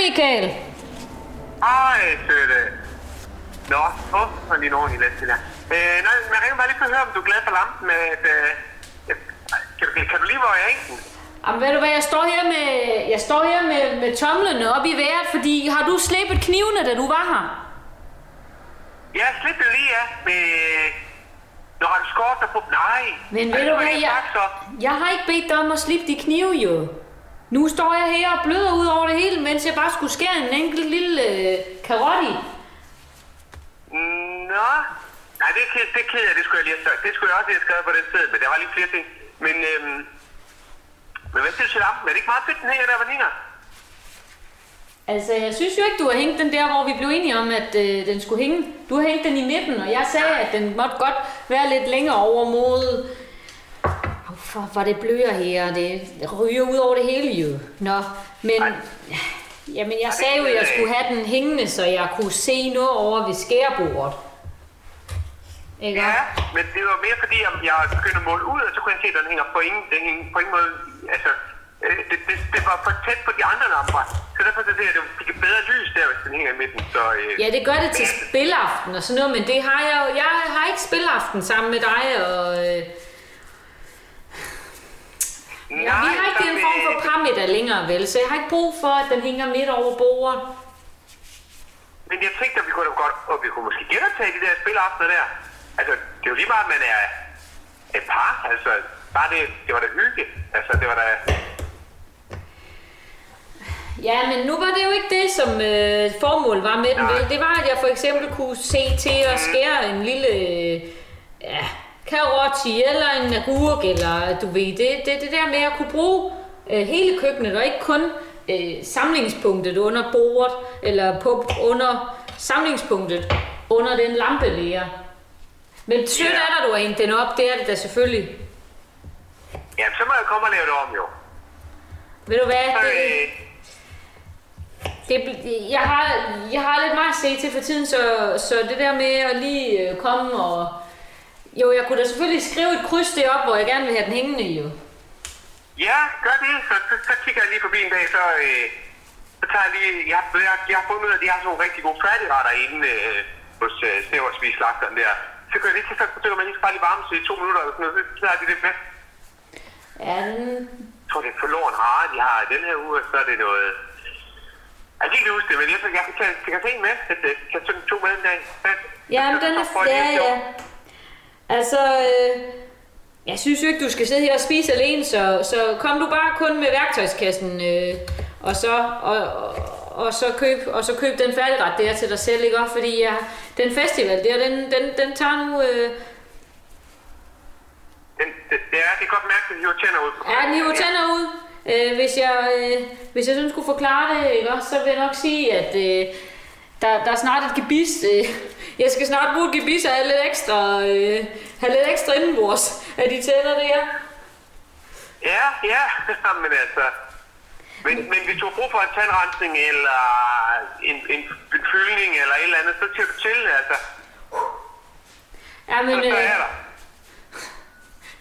Michael. Hej, søde. Nå, åh, så lige en ordentlig læs til her. Øh, nej, men jeg ringer bare lige for at høre, om du er glad for lampen. Med, at, øh, kan, du, kan du lige, jeg er den? Jamen, ved du hvad, jeg står her med, jeg står her med, med tomlene op i vejret, fordi har du slæbet knivene, da du var her? Ja, slip det lige, ja. Med... Nå, har du skåret dig på? Nej. Men ved det du hvad, jeg jeg, jeg har ikke bedt dig om at slippe de knive, jo. Nu står jeg her og bløder ud over det hele, mens jeg bare skulle skære en enkelt lille øh, karot i. Nå. Nej, det det er ked af, det skulle jeg lige have sagt. Det skulle jeg også lige have skrevet på den sted, men der var lige flere ting. Men, øhm, men hvad siger du lampen? Er det ikke meget fedt, den hænger der, den hænger? Altså, jeg synes jo ikke, du har hængt den der, hvor vi blev enige om, at øh, den skulle hænge. Du har hængt den i midten, og jeg sagde, at den måtte godt være lidt længere over mod... For, hvor det bløder her, og det ryger ud over det hele jo. Nå, men... Jamen, jeg sagde jo, at jeg skulle have den hængende, så jeg kunne se noget over ved skærebordet. Ikke? Ja, men det var mere fordi, at jeg begyndte at måle ud, og så kunne jeg se, at den hænger på ingen, den hænger på ingen måde, altså, øh, det, det, det, var for tæt på de andre lamper. Så derfor så ser jeg, at det fik et bedre lys der, hvis den hænger i midten. Så, øh, Ja, det gør det til spilaften og sådan noget, men det har jeg jo. Jeg har ikke spilaften sammen med dig, og øh, ja, vi har ikke en form for parameter længere, vel? Så jeg har ikke brug for, at den hænger midt over bordet. Men jeg tænkte, at vi kunne da godt, og vi kunne måske genoptage de der spilaftener der. Altså, det er jo lige meget, at man er et par. Altså, bare det, det var da hygge. Altså, det var da... Ja, men nu var det jo ikke det, som øh, formålet var med den, Nej. vel? Det var, at jeg for eksempel kunne se til at skære en lille øh, ja, karot i, eller en agurk, eller du ved, det, det, det der med at kunne bruge øh, hele køkkenet, og ikke kun øh, samlingspunktet under bordet, eller på, under samlingspunktet under den lampelæger. Men sødt Ja. er der, du har hængt den op, det er det da selvfølgelig. Jamen, så må jeg komme og lave det om, jo. Ved du hvad? Det, øh, Det, jeg, har, jeg har lidt meget at se til for tiden, så, så det der med at lige øh, komme og... Jo, jeg kunne da selvfølgelig skrive et kryds derop, hvor jeg gerne vil have den hængende jo. ja, gør det. Så, så, så kigger jeg lige forbi en dag, så, øh, så tager jeg lige... Jeg, har- jeg, jeg har fundet ud af, at de har sådan nogle rigtig gode færdigretter inde øh, hos øh, Snæversvis slagteren der. Så går jeg lige til, så begynder man lige bare lige varme i to minutter eller sådan noget. Så tager de det med. Ja, den, Jeg tror, det er forloren hare, de har den her uge, og så er det noget... Jeg kan ikke huske det, men jeg, jeg kan tage, jeg kan tage en med. Jeg kan jeg tage to med en dag. ja, men den er... Ja, ja. Altså, øh, jeg synes jo ikke, du skal sidde her og spise alene, så, så kom du bare kun med værktøjskassen, øh, og så... Og, og, og så køb, og så køb den færdigret der til dig selv, ikke? også? Fordi ja, den festival der, den, den, den tager nu øh, Den, det, det, er, det er godt mærke, at de hiver tænder ud. Ja, den hiver tænder ud. Øh, hvis, jeg, øh, hvis jeg sådan skulle forklare det, ikke, så vil jeg nok sige, at øh, der, der er snart et gebis. Øh, jeg skal snart bruge et gebis og have lidt ekstra, øh, have lidt ekstra indenbords af de tænder der. Ja, ja, men altså... Men, men hvis du har brug for en tandrensning eller en, en, en fyldning eller et eller andet, så tager du til, altså. Ja, Så, men så er øh, jeg der.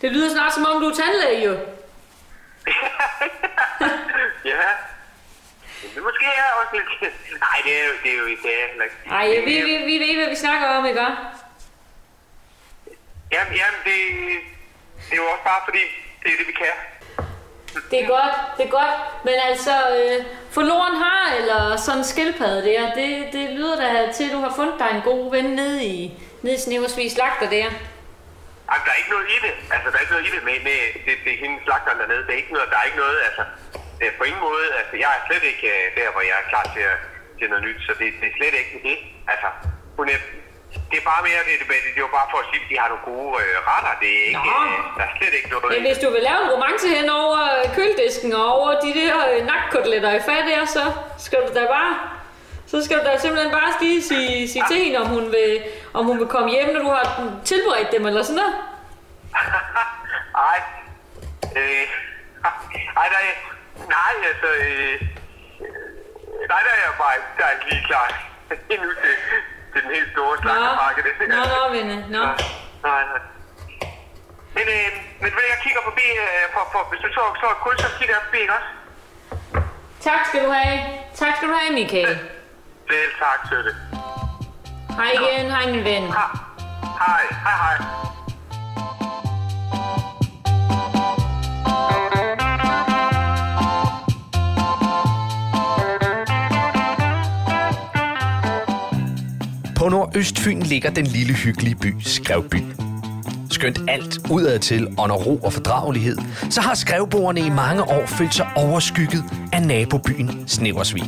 det lyder snart som om du er tandlæge jo. ja. Men det måske er også lidt... Nej, det er jo, det er jo det er heller ikke. Ej, Men, vi, øh, vi, vi ved, hvad vi snakker om, ikke også? Jamen, jamen det, det er jo også bare fordi, det er det, vi kan. Det er godt, det er godt. Men altså, øh, forloren har, eller sådan en skildpadde der, det, det lyder da til, at du har fundet dig en god ven nede i, nede i Sneversvis Slagter der. Jamen, der er ikke noget i det. Altså, der er ikke noget i det med, med det, det er hende slagteren dernede. Det er ikke noget, der er ikke noget, altså, er på ingen måde, altså, jeg er slet ikke øh, der, hvor jeg er klar til, at- til noget nyt, så det, det er slet ikke det. Altså, hun er, det er bare mere, det, det, er jo bare for at sige, at de har nogle gode øh, retter. Det er ikke, Nå. øh, der er slet ikke noget Men hvis du vil lave en romance hen over køledisken og over de der øh, nakkoteletter i fat der, så skal du da bare... Så skal du da simpelthen bare lige sige, sige til hende, om hun, vil, om hun vil komme hjem, når du har tilberedt dem eller sådan noget. Ej. Øh, ej, nej, nej, altså, øh, nej, der er jeg bare der er lige klar endnu til, til den helt store slagtermarked. Nå, nå, venne, nå. Nej, nej. Men, øh, men hvad, jeg kigger forbi, øh, for, for, hvis du så, så et kryds, så kigger jeg forbi, ikke også? Tak skal du have. Tak skal du have, Michael. Selv tak, Søtte. Hej igen, hej min ven. Ha- Hej, hej, hej. På Nordøstfyn ligger den lille hyggelige by Skrevby. Skønt alt udadtil under ro og fordragelighed, så har skrevboerne i mange år følt sig overskygget af nabobyen Sneversvig.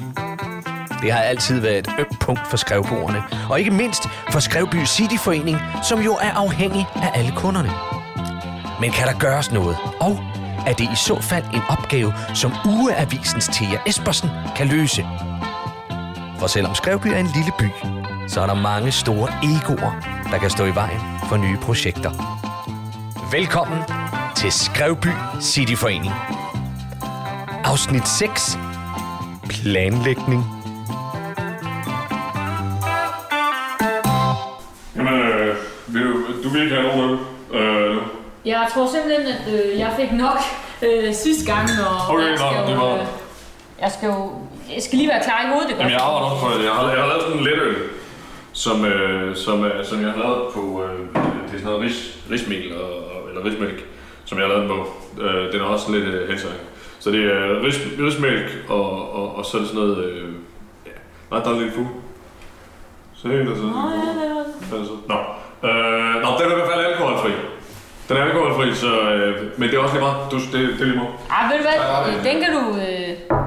Det har altid været et ømt punkt for skrevboerne, og ikke mindst for Skrevby Cityforening, som jo er afhængig af alle kunderne. Men kan der gøres noget? Og er det i så fald en opgave, som Ugeavisens Thea Espersen kan løse? For selvom Skrevby er en lille by, så er der mange store egoer, der kan stå i vejen for nye projekter. Velkommen til Skrevby Cityforening. Afsnit 6. Planlægning. Jamen, øh, vil du, vil ikke have nogen? Øh? Jeg tror simpelthen, at øh, jeg fik nok øh, sidste gang, og Okay, jeg skal nå, jo, det var- øh, jeg skal jo jeg skal lige være klar i hovedet, det Jamen, jeg godt. arbejder også på det. Jeg har, jeg har lavet sådan en letøl, som, øh, som, øh, som jeg har lavet på, øh, det er sådan noget ris, rismel, og, og- eller rismælk, som jeg har lavet på. Øh, den er også lidt øh, helsag. Så det er ris, rismælk, og, og, og så er det sådan noget, øh, ja, nej, der er lidt fugl. Se, der så. Nå, ja, det det. Er det så? Nå, øh, nå, den er i hvert fald alkoholfri. Den er alkoholfri, så, øh, men det er også lige meget. Du, det, det er lige meget. Ej, ved du hvad, Ja, ja, ja. den kan du... Øh,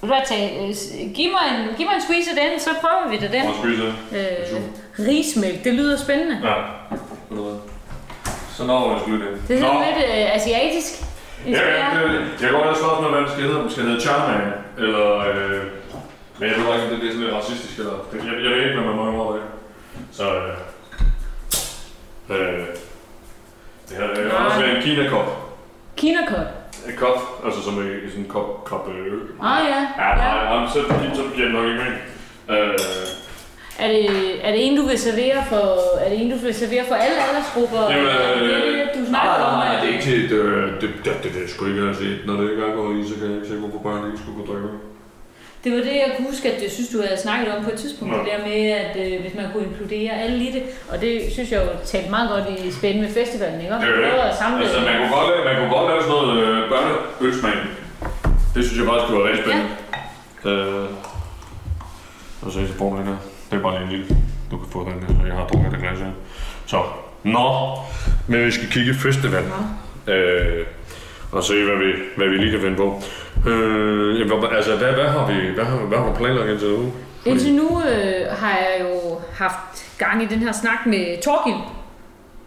hvad, tage, øh, giv, mig en, giv mig en squeeze af den, så prøver vi det den. Jeg spise det? Øh, rismælk, det lyder spændende. Ja. Så når jeg skulle det. Det er sådan lidt øh, asiatisk. Ja, ja, det, jeg kan godt have svaret med, hvad det skal hedde. Det skal hedde Charman, eller... Øh, men jeg ved ikke, om det, det er sådan lidt racistisk, eller... Jeg, jeg ved ikke, hvad man må over det. Så... Øh, øh, det det har også været en Kina-kop. Kinakot. En kop, altså som i sådan en kop, kop øh, øl. Ah ja, Ja, ja. nej, nej, så, så giver det nok ikke mening. Øh, Er det, er det en, du vil servere for, er det en, du vil servere for alle aldersgrupper? Jamen, er det øh, det, du snakker nej, nej, nej, det er ikke til, det, det, det, det, det, er sgu ikke at se. Når det ikke er alkohol i, så kan jeg ikke se, hvorfor børn ikke skulle gå drikke. Det var det, jeg kunne huske, at jeg synes, du havde snakket om på et tidspunkt. Nå. Det der med, at øh, hvis man kunne inkludere alle i det. Og det synes jeg jo talte meget godt i spændende med festivalen, ikke? Det er det. at samle Altså, man kunne godt lave, man kunne godt lave sådan noget øh, børneølsmag. Det synes jeg faktisk kunne være rigtig spændende. Ja. Øh, og så er jeg den her. Det er bare lige en lille. Du kan få den her, jeg har drukket det glas her. Så, nå. Men vi skal kigge festival. Øh, og se, hvad vi, hvad vi lige kan finde på. Øh, jamen, altså, hvad, hvad, har vi, hvad, har, hvad har du planlagt indtil nu? Indtil nu øh, har jeg jo haft gang i den her snak med Torgild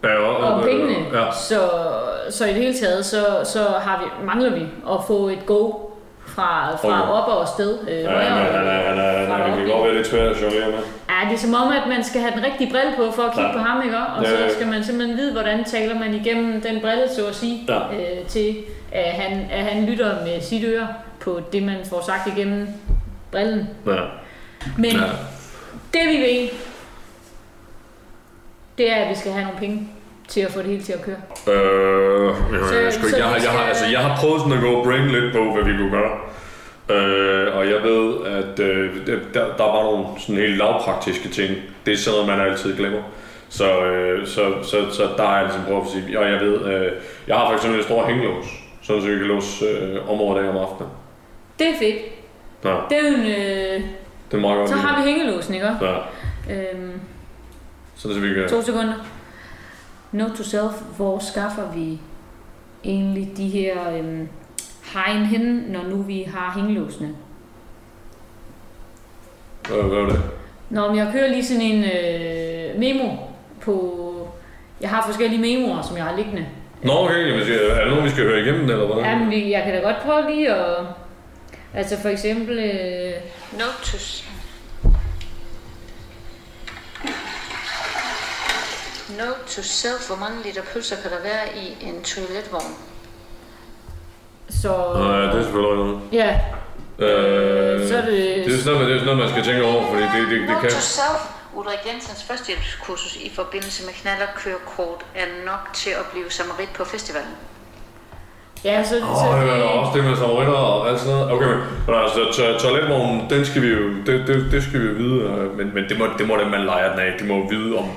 Ja, og, om pengene. Ja. Så, så i det hele taget, så, så har vi, mangler vi at få et go fra, fra Okay. op og afsted. Øh, Ja, han, er, han, er, han, er, han, er, han kan godt være lidt svær at jonglere med. Ja, det er som om, at man skal have den rigtige brille på for at kigge Ja. på ham, ikke? Og Ja, ja. så skal man simpelthen vide, hvordan taler man igennem den brille, så at sige, Ja. øh, til at han, at han lytter med sit øre på det, man får sagt igennem brillen. Ja. Men Ja. det vi ved, det er, at vi skal have nogle penge til at få det hele til at køre. Øh, jeg, Så- jeg, så jeg, har, vi jeg, har, altså, jeg har prøvet sådan at gå brain lidt på, hvad vi kunne gøre. Øh, og jeg ved, at øh, der, der var nogle sådan helt lavpraktiske ting. Det er sådan noget, man altid glemmer. Så, øh, så, så, så der er jeg ligesom prøvet at sige, og jeg ved, øh, jeg har for eksempel en stor hængelås, sådan så vi kan låse øh, området af om aftenen. Det er fedt. Ja, Det er jo en, øh, det er meget godt. så har vi hængelåsen, ikke? Ja, Øhm, sådan så vi kan... To sekunder. Note to self, hvor skaffer vi egentlig de her øhm, hegn hen, når nu vi har hængelåsene? Hvad, hvad er det? Når men jeg kører lige sådan en øh, memo på... Jeg har forskellige memoer, som jeg har liggende. Nå, okay, jamen, er der nogen, vi skal høre igennem, eller hvad? Jamen, vi- jeg kan da godt prøve lige at... Altså for eksempel... Øh, note to Note to self, hvor mange liter pølser kan der være i en toiletvogn? Så... Nå, ja, det er selvfølgelig noget. Ja, Øh, så er det... det er sådan noget, det er sådan noget, man skal tænke over, fordi det, det, det kan... Ulrik Jensens førstehjælpskursus i forbindelse med knallerkørekort er nok til at blive samarit på festivalen. Ja, så, Åh, så oh, det, ja, også det med favoritter og alt sådan noget. Okay, men, men altså, to- toiletvognen, den skal vi jo, det, det, det skal vi jo vide, øh, men, men det må, det må dem, man leger den af. De må jo vide om,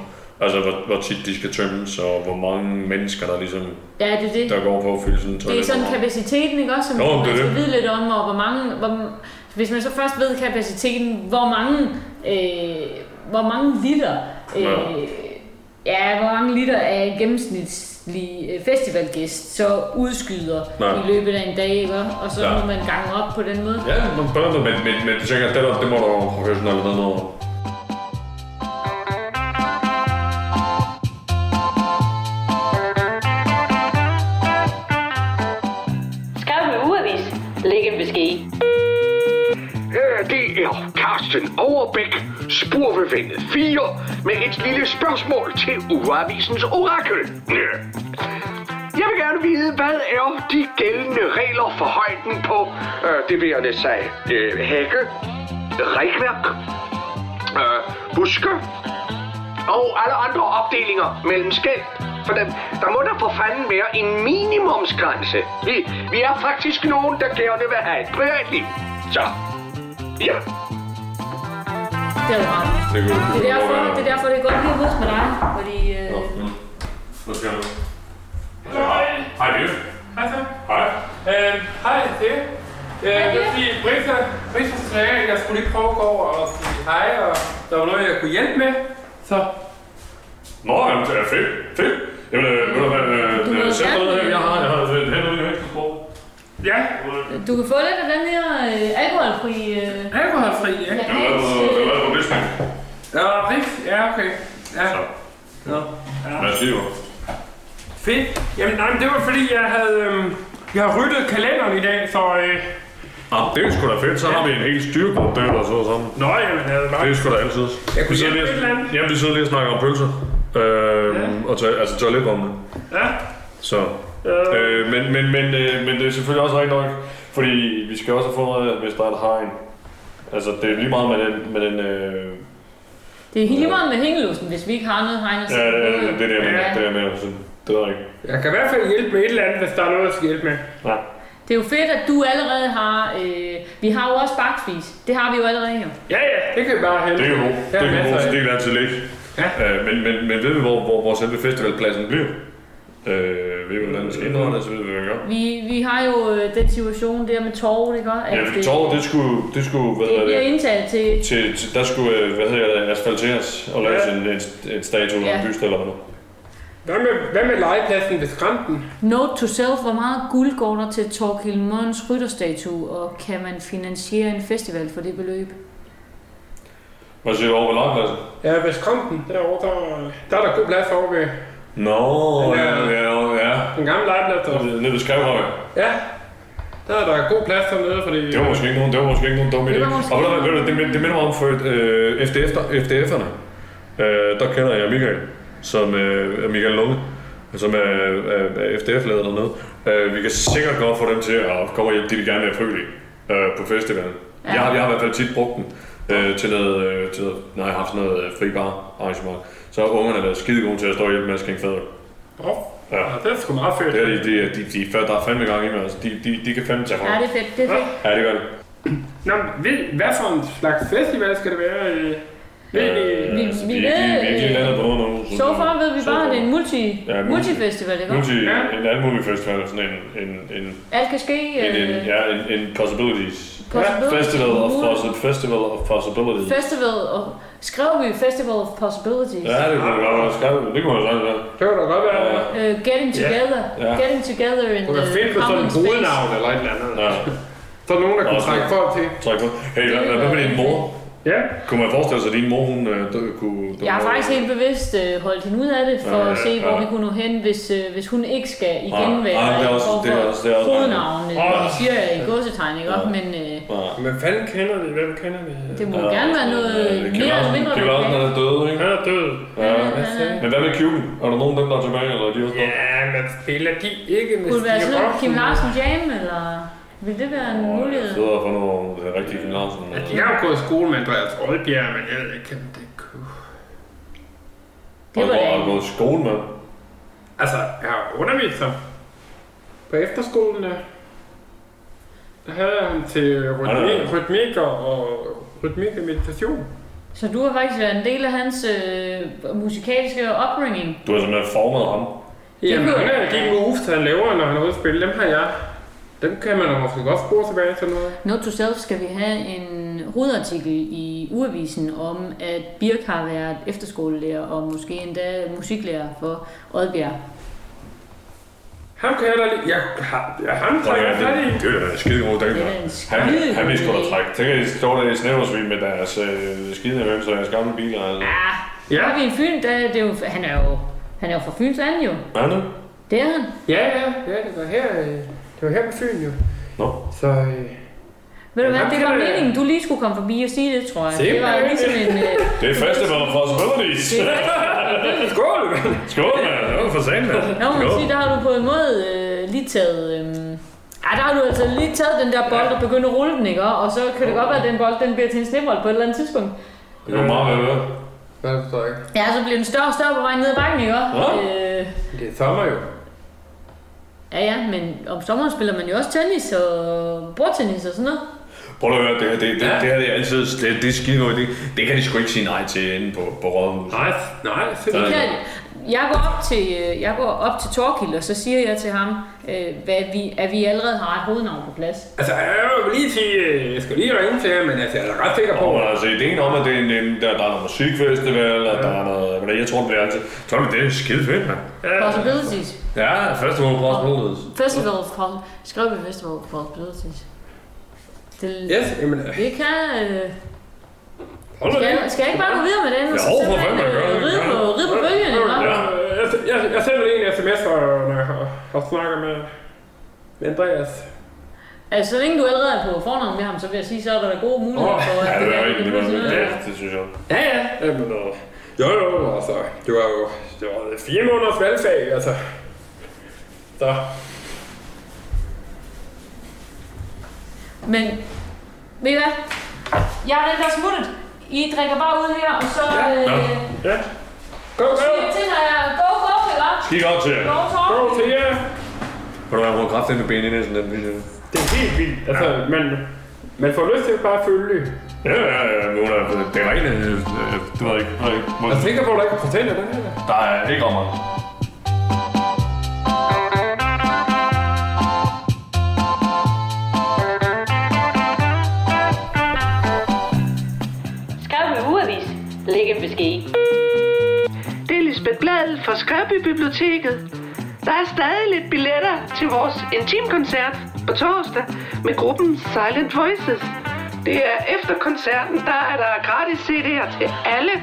altså, hvor, hvor tit de skal tømmes, og hvor mange mennesker, der ligesom, ja, det er det. der går på at fylde sådan en Det er sådan kapaciteten, ikke også, som det er man skal det. vide lidt om, og hvor mange, hvor, hvis man så først ved kapaciteten, hvor mange, øh, hvor mange liter, øh, ja, hvor mange liter af en gennemsnitlig øh, festivalgæst så udskyder Ja. i løbet af en dag, ikke? og så Ja. må man gange op på den måde. Ja, man spørger men, men, men det det, det må der jo professionelle noget Carsten Overbæk, Spurvevendet 4, med et lille spørgsmål til Ugeavisens orakel. Jeg vil gerne vide, hvad er de gældende regler for højden på, øh, det vil jeg næsten sige, øh, hække, rækværk, øh, buske og alle andre opdelinger mellem skæld. For dem, der må der for fanden være en minimumsgrænse. Vi, vi er faktisk nogen, der gerne vil have et privatliv. Så, ja. Det er ret. Det er, godt. Det er derfor, det er derfor, det er godt lige at med dig, fordi... Øh, Hvad skal du? Hej. Hej. Hej så. Hej. Øh, hej, det er Hej, øh, det. det er fordi Brita, Brita sagde, at jeg skulle lige prøve at gå over og sige hej, og der var noget, jeg kunne hjælpe med. Så Nå, jamen, det er fedt. Fedt. Jamen, øh, ved du hvad, øh, øh, ned her. Jeg har, jeg har det her nede i vægtelsesbord. Ja, du kan få lidt af den her øh, alkoholfri... Øh, alkoholfri, ja. ja, Det er er lavet på visning. Ja, Rik, ja, okay. Ja, Så, Nå. hvad siger du? Fedt. Jamen, nej, men det var fordi, jeg havde, øhm, jeg har ryddet kalenderen i dag, så... Øh, Ah, det er sgu da fedt. Så har vi en helt styregruppe der, der sidder sammen. Nå, jamen, jeg havde Det bare... er sgu da altid. Jeg kunne Vi sidder lige- et. Jamen, vi sidder lige og snakker om pølser. Øh, Ja. og to, altså toiletvogne. Ja, Så. Øh, men, men, men, øh, men det er selvfølgelig også rigtig nok, fordi vi skal også have fundet, hvis der er et hegn. Altså, det er lige meget med den, med den øh, det er helt lige meget med hængelåsen, hvis vi ikke har noget hegnet. ja, det, er- det, er det, jeg mener, Ja. det er jeg så det er ikke. jeg kan i hvert fald hjælpe med et eller andet, hvis der er noget, jeg skal hjælpe med. Ja. Det er jo fedt, at du allerede har... Øh, vi har jo også bakfis. Det har vi jo allerede jo. Ja, ja, det kan vi bare hente. Det god. Der Det er kan så det kan altid ligge. Ja. Øh, men, men, men ved vi, hvor, hvor, hvor selve festivalpladsen bliver? Øh, ved vi, hvordan det skal indrettes? Ved vi, hvad vi gør? Vi, vi har jo øh, den situation der med torvet, ikke også? At Ja, for torvet, det skulle, det skulle, hvad det hedder bliver det, indtaget til... til, til, der skulle, øh, hvad hedder det, asfalteres og laves Ja. en, en, en statue eller Ja. en byste eller nu. Hvad med, hvad med legepladsen ved skramten? Note to self, hvor meget guld går der til Torkild Mons rytterstatue, og kan man finansiere en festival for det beløb? Hvad siger du over ved legepladsen? Ja, ved skramten, derovre, der, der er der god plads over ved Nå, Den ja, er- ja, ja. den gamle legeplads. Der. Nede ved Skrevhøj. Ja, der er der god plads dernede, fordi... Det var måske ikke nogen, det var måske ikke nogen dum idé. Det Og ved du hvad, ved du, det, mind- det minder mig om for øh, FDF, FDF'erne. Øh, der kender jeg Michael, som øh, Michael Lunge, som er, er, er FDF-leder dernede. Øh, vi kan sikkert godt få dem til at komme og hjælpe, de vil gerne være frivillige øh, på festivalen. Ja. Ja. Jeg, har, jeg har i hvert fald tit brugt den øh, til noget, øh, til noget, når jeg har haft sådan noget øh, fri bar arrangement. Så har ungerne været skide gode til at stå og hjælpe med at skænke. Oh, Ja. ja. det er sgu meget fedt. Det er de, de, de, de, de, der er fandme gang i med, altså. De, de, de kan fandme tage fra. Ja, det er fedt, det er fedt. Ja, det gør det. Nå, ved, hvad for en slags festival skal det være? øh? Ved I? Øh, vi- altså, vi vi, ved, vi, vi øh, landet på noget så- far ved vi bare, at det er en multi, Ja, multi- multifestival, ikke? Multi, Ja. en alt mulig festival, sådan en, en, en, Alt kan ske. en, en, ja, en, en possibilities. possibilities. Festival of, festival of possibilities. Festival og Skrevby Festival of Possibilities. Ja, det kunne godt være. Skal- Det kunne man sagtens være. Det kan da godt være. Ja. Ja. Uh, getting Ja. together. Ja. Getting together in Du kan the finde på sådan common en hovednavn eller et eller andet. Ja, Så er nogen, der kan Også. trække folk til. træk på. Hey, hvad, hvad med din mor? Ja. Kunne man forestille sig, at din mor, hun øh, dø- kunne... Jeg har faktisk helt bevidst uh, holdt hende ud af det, for Ja, at se, hvor ja. vi kunne nå hen, hvis, uh, hvis hun ikke skal igen Ja, være ja, det er også- det er også- det er også- hovednavn. Ja. Det siger jeg i gåsetegn, ikke? også? Men uh, Ja. Men fanden kender vi? Hvem kender vi? det må gerne være noget mere eller mindre Kim Larsen lokalt. er død, ikke? Han er død. Ja. Ja, ja. Men hvad med Cuban? Er der nogen af dem, der er tilbage, eller er de også? Ja, men spiller de ikke med Kunne det være sådan? Kim Larsen Jam, eller vil det være en mulighed? Jeg sidder for nogle det er rigtige Larsen. Ja, de har jo gået i skole med Andreas Rødbjerg, men jeg ved ikke, om det kunne... Det var Og da gået i skole med. Altså, jeg har undervist ham. på efterskolen, der, der havde han til rytmik, rytmik og, rytmik og meditation. Så du har faktisk været en del af hans øh, musikalske upbringing. Du har simpelthen formet ham. Jamen, kunne han jeg- er de moves, han laver, når han er ude at spille, dem har jeg. Dem kan man da måske godt spore tilbage til noget. Note to self skal vi have en hovedartikel i Uavisen om, at Birk har været efterskolelærer og måske endda musiklærer for Oddbjerg. Ham kan jeg da lige... Jeg har, jeg har ham trækker jeg fat i. det, er da en skide god dag. Er Han, han vil sgu da trække. Tænk, at de står der i snæversvin med deres øh, skide høns og deres gamle biler. Altså. Ja, Ja. har vi en Fyn, der, det er jo, han er jo han er jo fra Fyns land jo. Er han det? Det er han. Ja, ja, ja, det var her, øh, det var her på Fyn jo. Nå. Så øh, Ved du hvad, det kan var jeg- meningen, du lige skulle komme forbi og sige det, tror jeg. Se, Det var ligesom en... Øh, Det er festival for Celebrities. skål, mand. Skål, mand. Det var for sent, mand. Man Skål. sige, der har du på en måde øh, lige taget... Øh, ja, der har du altså lige taget den der bold og begyndt at rulle den, ikke? Og så kan det godt være, at den bold den bliver til en snebold på et eller andet tidspunkt. Det går meget hvad? Hvad forstår jeg ikke? Ja, så bliver den større og større på vej ned ad bakken, ikke? Ja. Øh, Det er sommer jo. Ja, ja, men om sommeren spiller man jo også tennis og bordtennis og sådan noget. Prøv at høre, det her, det, det, Ja. det her det er altid, det, det er skide godt. Det, det kan de sgu ikke sige nej til inde på, på Rådhuset. Nej, nej, Det simpelthen. kan, jeg går op til, øh, jeg går op til Torkild, og så siger jeg til ham, øh, hvad vi, at vi allerede har et hovednavn på plads. Altså, jeg vil lige sige, øh, jeg skal lige ringe til jer, men altså, jeg er ret sikker på, men altså, ideen om, at det er en, der, der er noget musikfestival, og der er noget, men jeg tror, det bliver altid, så er det, det er skide fedt, mand. Possibilities. Ja, festival Possibilities. Festival for, skrev vi Festival for Possibilities. Det, Yes, jamen, øh, det kan... Øh, hold skal, jeg, skal jeg ikke bare gå videre med den? Jo, for fanden, Jeg, sender en sms, når jeg har, har snakket med, med Andreas. Altså, så længe du allerede er på fornavn med ham, så vil jeg sige, så er der da gode muligheder Åh, for, at Ja, det der er ikke, det sådan noget. det, det synes jeg. Ja, ja. Jamen, øh, jo, jo, altså, det var jo det var fire måneders valgfag, altså. Så, Men, ved I hvad? Jeg er den der smuttet. I drikker bare ud her, og så... Ja. Øh, Ja. Ja. Go, go! til, når jeg go, go, ikke? Skide godt til jer. Go, talk. Go til jer! Kan du være, hvor kraft med ben i næsen, den video? Det er helt vildt. Altså, man, man får lyst til at bare følge det. Ja, ja, ja, nu er der, det er rent, øh, øh, det ved jeg ikke, det jeg er sikker på, at der ikke er procent af den her. Der er ikke om mig. Bladel fra Skrøby Biblioteket. Der er stadig lidt billetter til vores intimkoncert på torsdag med gruppen Silent Voices. Det er efter koncerten, der er der gratis CD'er til alle.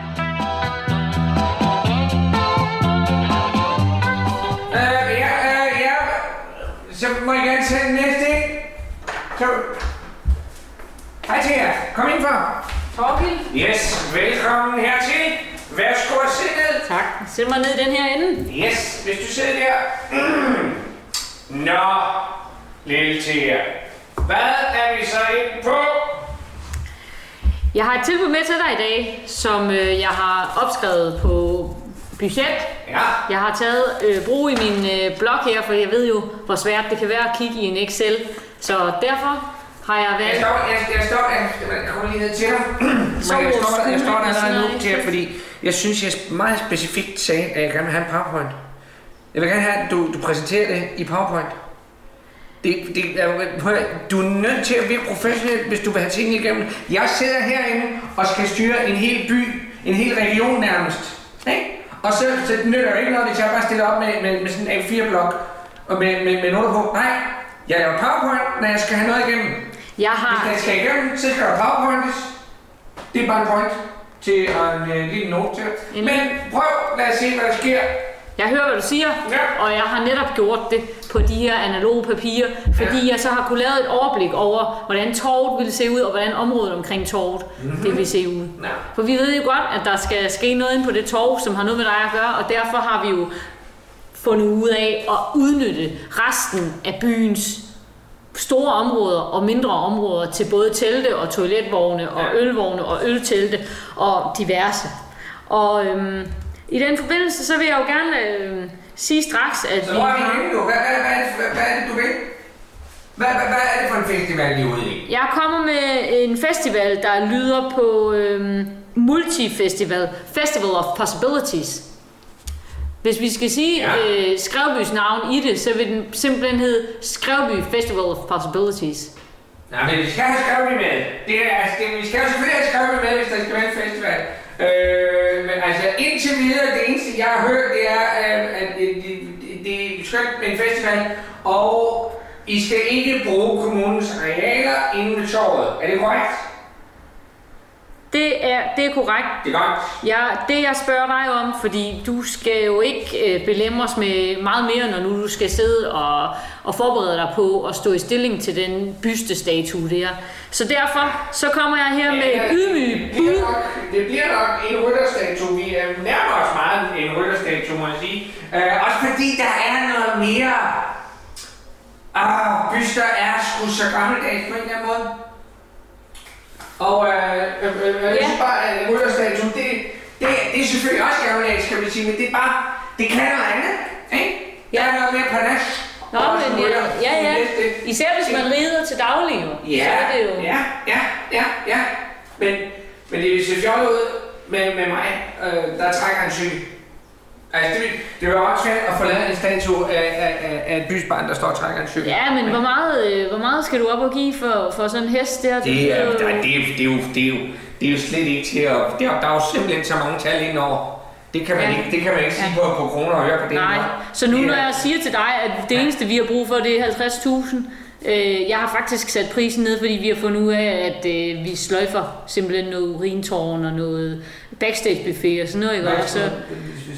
Øh, ja, øh, ja. Så må jeg gerne tage den næste, ikke? Så... Hej til jer. Kom indenfor. Torgild. Yes, velkommen hertil. Værsgo og sid ned. Tak. Sæt mig ned i den her ende. Yes, hvis du sidder der. Nå, lille Thea. Hvad er vi så inde på? Jeg har et tilbud med til dig i dag, som øh, jeg har opskrevet på budget. Ja, Jeg har taget øh, brug i min øh, blog her, for jeg ved jo, hvor svært det kan være at kigge i en Excel. Så derfor har jeg jeg valgt... står, jeg, jeg står, jeg, jeg kommer lige ned til dig. Så jeg står, jeg står der allerede nu til fordi jeg synes, jeg meget specifikt sagde, at jeg gerne vil have en PowerPoint. Jeg vil gerne have, at du, du præsenterer det i PowerPoint. Det, det, er- at- du er nødt til at virke professionel, hvis du vil have tingene igennem. Jeg sidder herinde og skal styre en hel by, en hel region nærmest. Ikke? Og så, så det nytter jo ikke noget, hvis jeg bare stiller op med, med, med sådan en A4-blok og med, med, med noter på. Nej, jeg laver PowerPoint, når jeg skal have noget igennem. Jeg Hvis har... den skal igennem, så skal der powerpointes. Det er bare en point til en øh, lille note til. En- Men prøv, lad os se, hvad der sker. Jeg hører, hvad du siger, Ja. og jeg har netop gjort det på de her analoge papirer, fordi jeg så har kunne lave et overblik over, hvordan torvet ville se ud, og hvordan området omkring torvet mm-hmm. det vil se ud. Ja. For vi ved jo godt, at der skal ske noget ind på det torv, som har noget med dig at gøre, og derfor har vi jo fundet ud af at udnytte resten af byens store områder og mindre områder til både telte og toiletvogne og Ja. ølvogne og øltelte og diverse. Og øhm, i den forbindelse, så vil jeg jo gerne øh, sige straks, at Så vi... hvor er vi henne nu? Hvad, hvad, er hvad, hvad er det, du vil? Hvad, hvad, hvad er det for en festival, I er ude i? Jeg kommer med en festival, der lyder på øhm, Multifestival. Festival of Possibilities. Hvis vi skal sige Ja. øh, Skrevbys navn i det, så vil den simpelthen hedde Skrevby Festival of Possibilities. Nej, men vi skal have skrevet med. Det er, altså, det, vi skal jo selvfølgelig have skrevet med, hvis der skal være en festival. Øh, men altså, indtil videre, det eneste, jeg har hørt, det er, øh, at det, det, det, det er skønt med en festival, og I skal ikke bruge kommunens arealer inden ved torvet. Er det korrekt? Det er, det er korrekt. Det er godt. Ja, det jeg spørger dig om, fordi du skal jo ikke øh, belemres med meget mere, når nu du skal sidde og, og forberede dig på at stå i stilling til den bystestatue der. Så derfor så kommer jeg her med et ydmyg det, bliver bud. nok, det bliver nok en rytterstatue. Vi øh, nærmer os meget en rytterstatue, må jeg sige. Øh, også fordi der er noget mere... Ah, byster er sgu så gammeldags på en eller anden måde. Og øh, øh, øh, jeg synes bare, at rytterstatuen, det, det, det er selvfølgelig også gammeldags, kan vi sige, men det er bare... Det kan noget andet, ikke? Der er noget mere panache. Nå, men en ja, rytter. ja, ja. Især hvis man rider til daglig. Ja, så er det jo... ja, ja, ja, ja. Men, men det vil se fjollet ud med, med mig, øh, der trækker en cykel. Altså, det, det vil også svært at få lavet en statue af, af, af, af et bysbarn, der står og trækker en cykel. Ja, men hvor meget, øh, hvor meget skal du op og give for, for sådan en hest der? Det er, jo- det, er, det, er, det, er jo, det, er jo, det er jo slet ikke til at... Det er, der er jo simpelthen så mange tal indover. Det kan man, Ja. ikke, det kan man ikke sige på, på kroner og øre på det. Nej, måde. så nu når er- jeg siger til dig, at det eneste vi har brug for, det er 50.000, øh, jeg har faktisk sat prisen ned, fordi vi har fundet ud af, at øh, vi sløjfer simpelthen noget urintårn og noget backstage buffet og sådan noget, ikke? Hvad, så,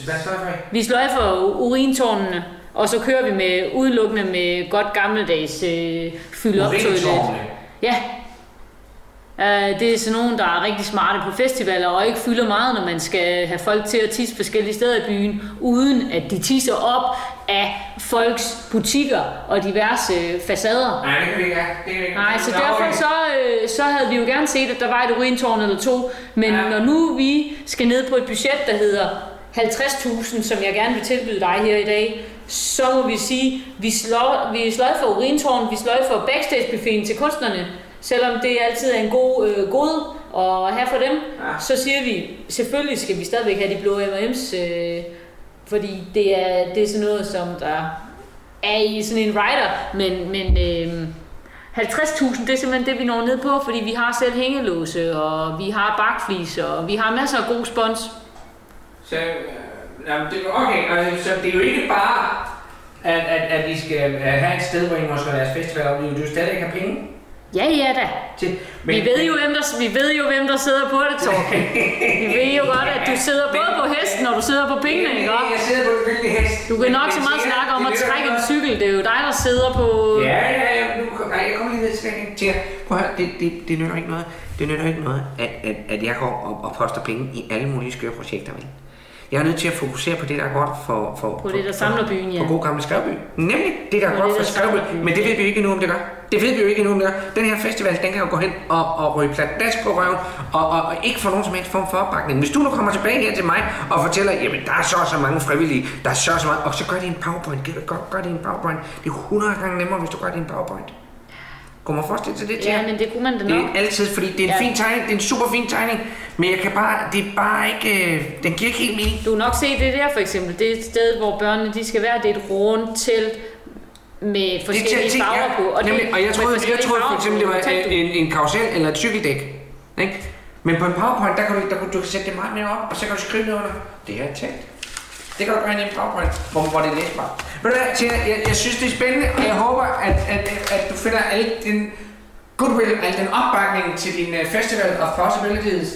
hvad for? vi sløjfer urintårnene, og så kører vi med udelukkende med godt gammeldags øh, fylde op toilet. Ja. Uh, det er sådan nogen, der er rigtig smarte på festivaler og ikke fylder meget, når man skal have folk til at tisse forskellige steder i byen, uden at de tisser op af folks butikker og diverse øh, facader. Nej, det kan vi ikke. Det kan vi ikke. Nej, så derfor så, øh, så havde vi jo gerne set, at der var et urintårn eller to. Men Ja. når nu vi skal ned på et budget, der hedder 50.000, som jeg gerne vil tilbyde dig her i dag, så må vi sige, vi slår, vi sløj for urintårn, vi sløj for backstage til kunstnerne, selvom det altid er en god øh, gode at have for dem, Ja. så siger vi, selvfølgelig skal vi stadigvæk have de blå M&M's, øh, fordi det er, det er sådan noget, som der er i sådan en rider, men, men øh, 50.000, det er simpelthen det, vi når ned på, fordi vi har selv hængelåse, og vi har bakfliser, og vi har masser af god spons. Så, øh, jamen, det, okay, så det er jo ikke bare, at, at, at I skal øh, have et sted, hvor I måske deres festival op, du stadig ikke har penge Ja, ja da. til. Men, vi, ved jo, hvem der, vi ved jo, hvem der sidder på det, Torben. vi ved jo godt, at du sidder både på hesten, og du sidder på pengene, ikke Jeg, også? jeg sidder på en virkelig hest. Du kan nok så meget snakke om at trække en cykel. Det er jo dig, der sidder på... Ja, ja, ja. Nu, nej, jeg kommer lige ned til. Tina, prøv at høre, det, det, det nytter ikke noget. Det nytter ikke noget, at, at, at jeg går og, og poster penge i alle mulige skøre projekter. Vel? Jeg er nødt til at fokusere på det, der er godt for... for På det, der samler byen, ja. For god gamle Skrevby. Nemlig det, der er På godt for byen, Men det ved vi ikke endnu, om det gør. Det ved vi jo ikke endnu, det gør. Den her festival, den kan jo gå hen og, og ryge pladask på røven, og, og, og ikke få nogen som helst form for opbakning. Hvis du nu kommer tilbage her til mig og fortæller, jamen der er så så mange frivillige, der er så så meget, og så gør det en PowerPoint. Gør, gør, gør det en PowerPoint. Det er 100 gange nemmere, hvis du gør det en PowerPoint. Kunne man forestille sig det til? Ja, men det kunne man da Det nok. er altid, fordi det er en Ja. fin tegning, det er en super fin tegning, men jeg kan bare, det er bare ikke, øh, den giver ikke helt mening. Du kan nok se det der for eksempel. Det er et sted, hvor børnene de skal være. Det er et rundt telt med forskellige ting, farver på. Og, Nemlig, og jeg troede, jeg troede for eksempel, det var du. en, en karusel eller et cykeldæk. Ikke? Men på en PowerPoint, der kan du, der kan du kan sætte det meget mere op, og så kan du skrive noget under. Det er telt. Det kan du gøre i en PowerPoint, hvor, hvor det er læsbart. Ved du hvad, Tina, jeg, jeg synes, det er spændende, og jeg håber, at, at, at du finder al den goodwill, al den opbakning til din uh, Festival of Possibilities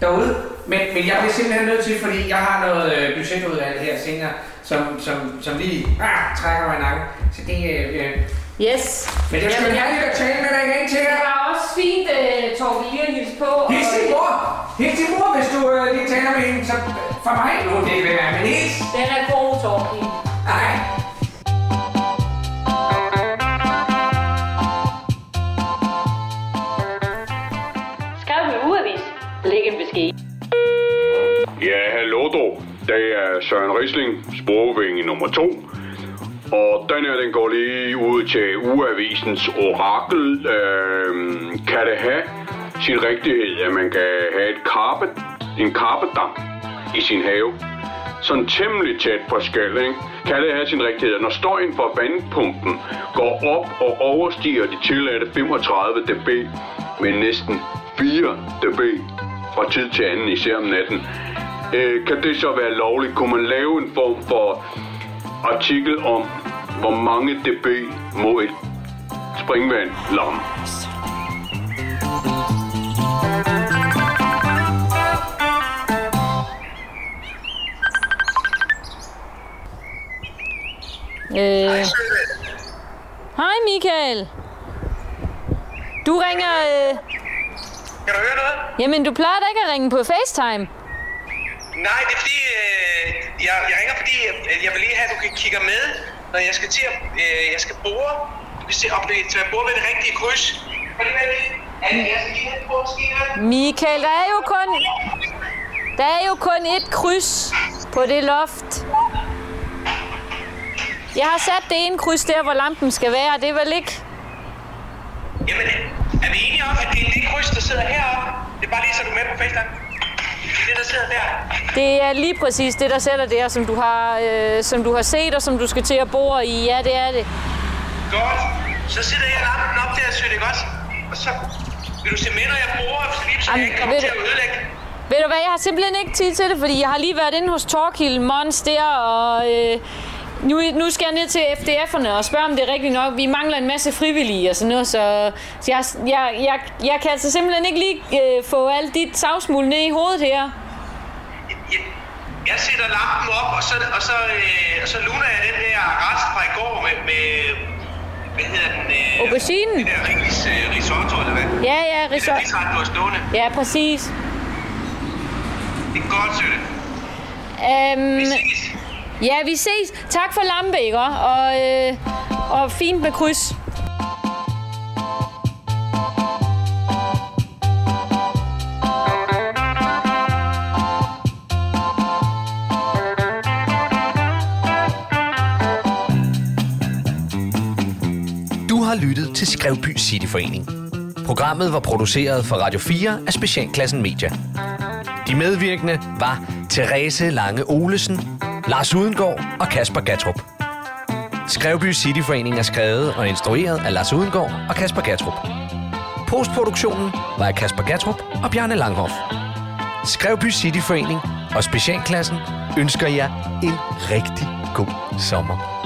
derude. Men, men jeg bliver simpelthen nødt til, fordi jeg har noget uh, budgetudvalg her senere, som, som, som lige ah, trækker mig i nakken. Så det, uh, Yes. men det er sgu herligt at tale med dig igen, Tina. Det var også fint, uh, Torben, lige at hilse på. Hils og- din mor! Hils din mor, hvis du uh, lige taler med hende. Så for mig nu, det vil være, men hils. Den er god, Torben. Hej. Ja, hallo du. det er Søren Risling, sprogvinge nummer to. Og den her, den går lige ud til Uavisens orakel. Øh, kan det have sin rigtighed, at man kan have et karpe, en karpedam i sin have? Sådan temmelig tæt på skæld, ikke? Kan det have sin rigtighed, at når støjen fra vandpumpen går op og overstiger de tilladte 35 dB med næsten 4 dB fra tid til anden, især om natten, øh, kan det så være lovligt? Kunne man lave en form for artikel om, hvor mange dB må et springvand lamme? Øh. Hej Michael. Du ringer... Øh... Kan du høre noget? Jamen, du plejer da ikke at ringe på FaceTime. Nej, det er fordi, øh, jeg, jeg ringer fordi, øh, jeg vil lige have, at du kan kigge med, når jeg skal til at, øh, jeg skal bore. Du kan se, om det til at bore ved det rigtige kryds. Prøv lige at vente. Er det, jeg skal lige have? Michael, der er jo kun... Der er jo kun et kryds på det loft. Jeg har sat det ene kryds der, hvor lampen skal være. Det er vel ikke... Jamen, er vi enige om, at det er det kryds, der sidder heroppe? Det er bare lige så du er med på FaceTime. Det er der sidder der. Det er lige præcis det, der sætter der, som du har, øh, som du har set, og som du skal til at bore i. Ja, det er det. Godt. Så sætter jeg lampen op der, så det godt. Og så vil du se med, når jeg bruger, så lige så jeg ikke kommer til at ødelægge. Ved du hvad, jeg har simpelthen ikke tid til det, fordi jeg har lige været inde hos Torkild Mons der, og øh, nu, nu skal jeg ned til FDF'erne og spørge, om det er rigtigt nok. Vi mangler en masse frivillige og sådan noget, så, så jeg, jeg, jeg, jeg kan altså simpelthen ikke lige øh, få alt dit savsmuld ned i hovedet her. Jeg, sætter lampen op, og så, og så, øh, og så luner jeg den her rest fra i går med, med hvad hedder den? Øh, Auberginen? Det der ris, øh, risotto, eller hvad? Ja, ja, Det der risotto. risret, du har stående. Ja, præcis. Det er godt, Sølle. Øhm, Vi ses. ja, vi ses. Tak for lampe, ikke? Og, øh, og fint med kryds. Har lyttet til Skrevby Cityforening. Programmet var produceret for Radio 4 af Specialklassen Media. De medvirkende var Therese Lange Olesen, Lars Udengård og Kasper Gatrup. Skrevby Cityforening er skrevet og instrueret af Lars Udengård og Kasper Gatrup. Postproduktionen var af Kasper Gatrup og Bjarne Langhoff. Skrevby Cityforening og Specialklassen ønsker jer en rigtig god sommer.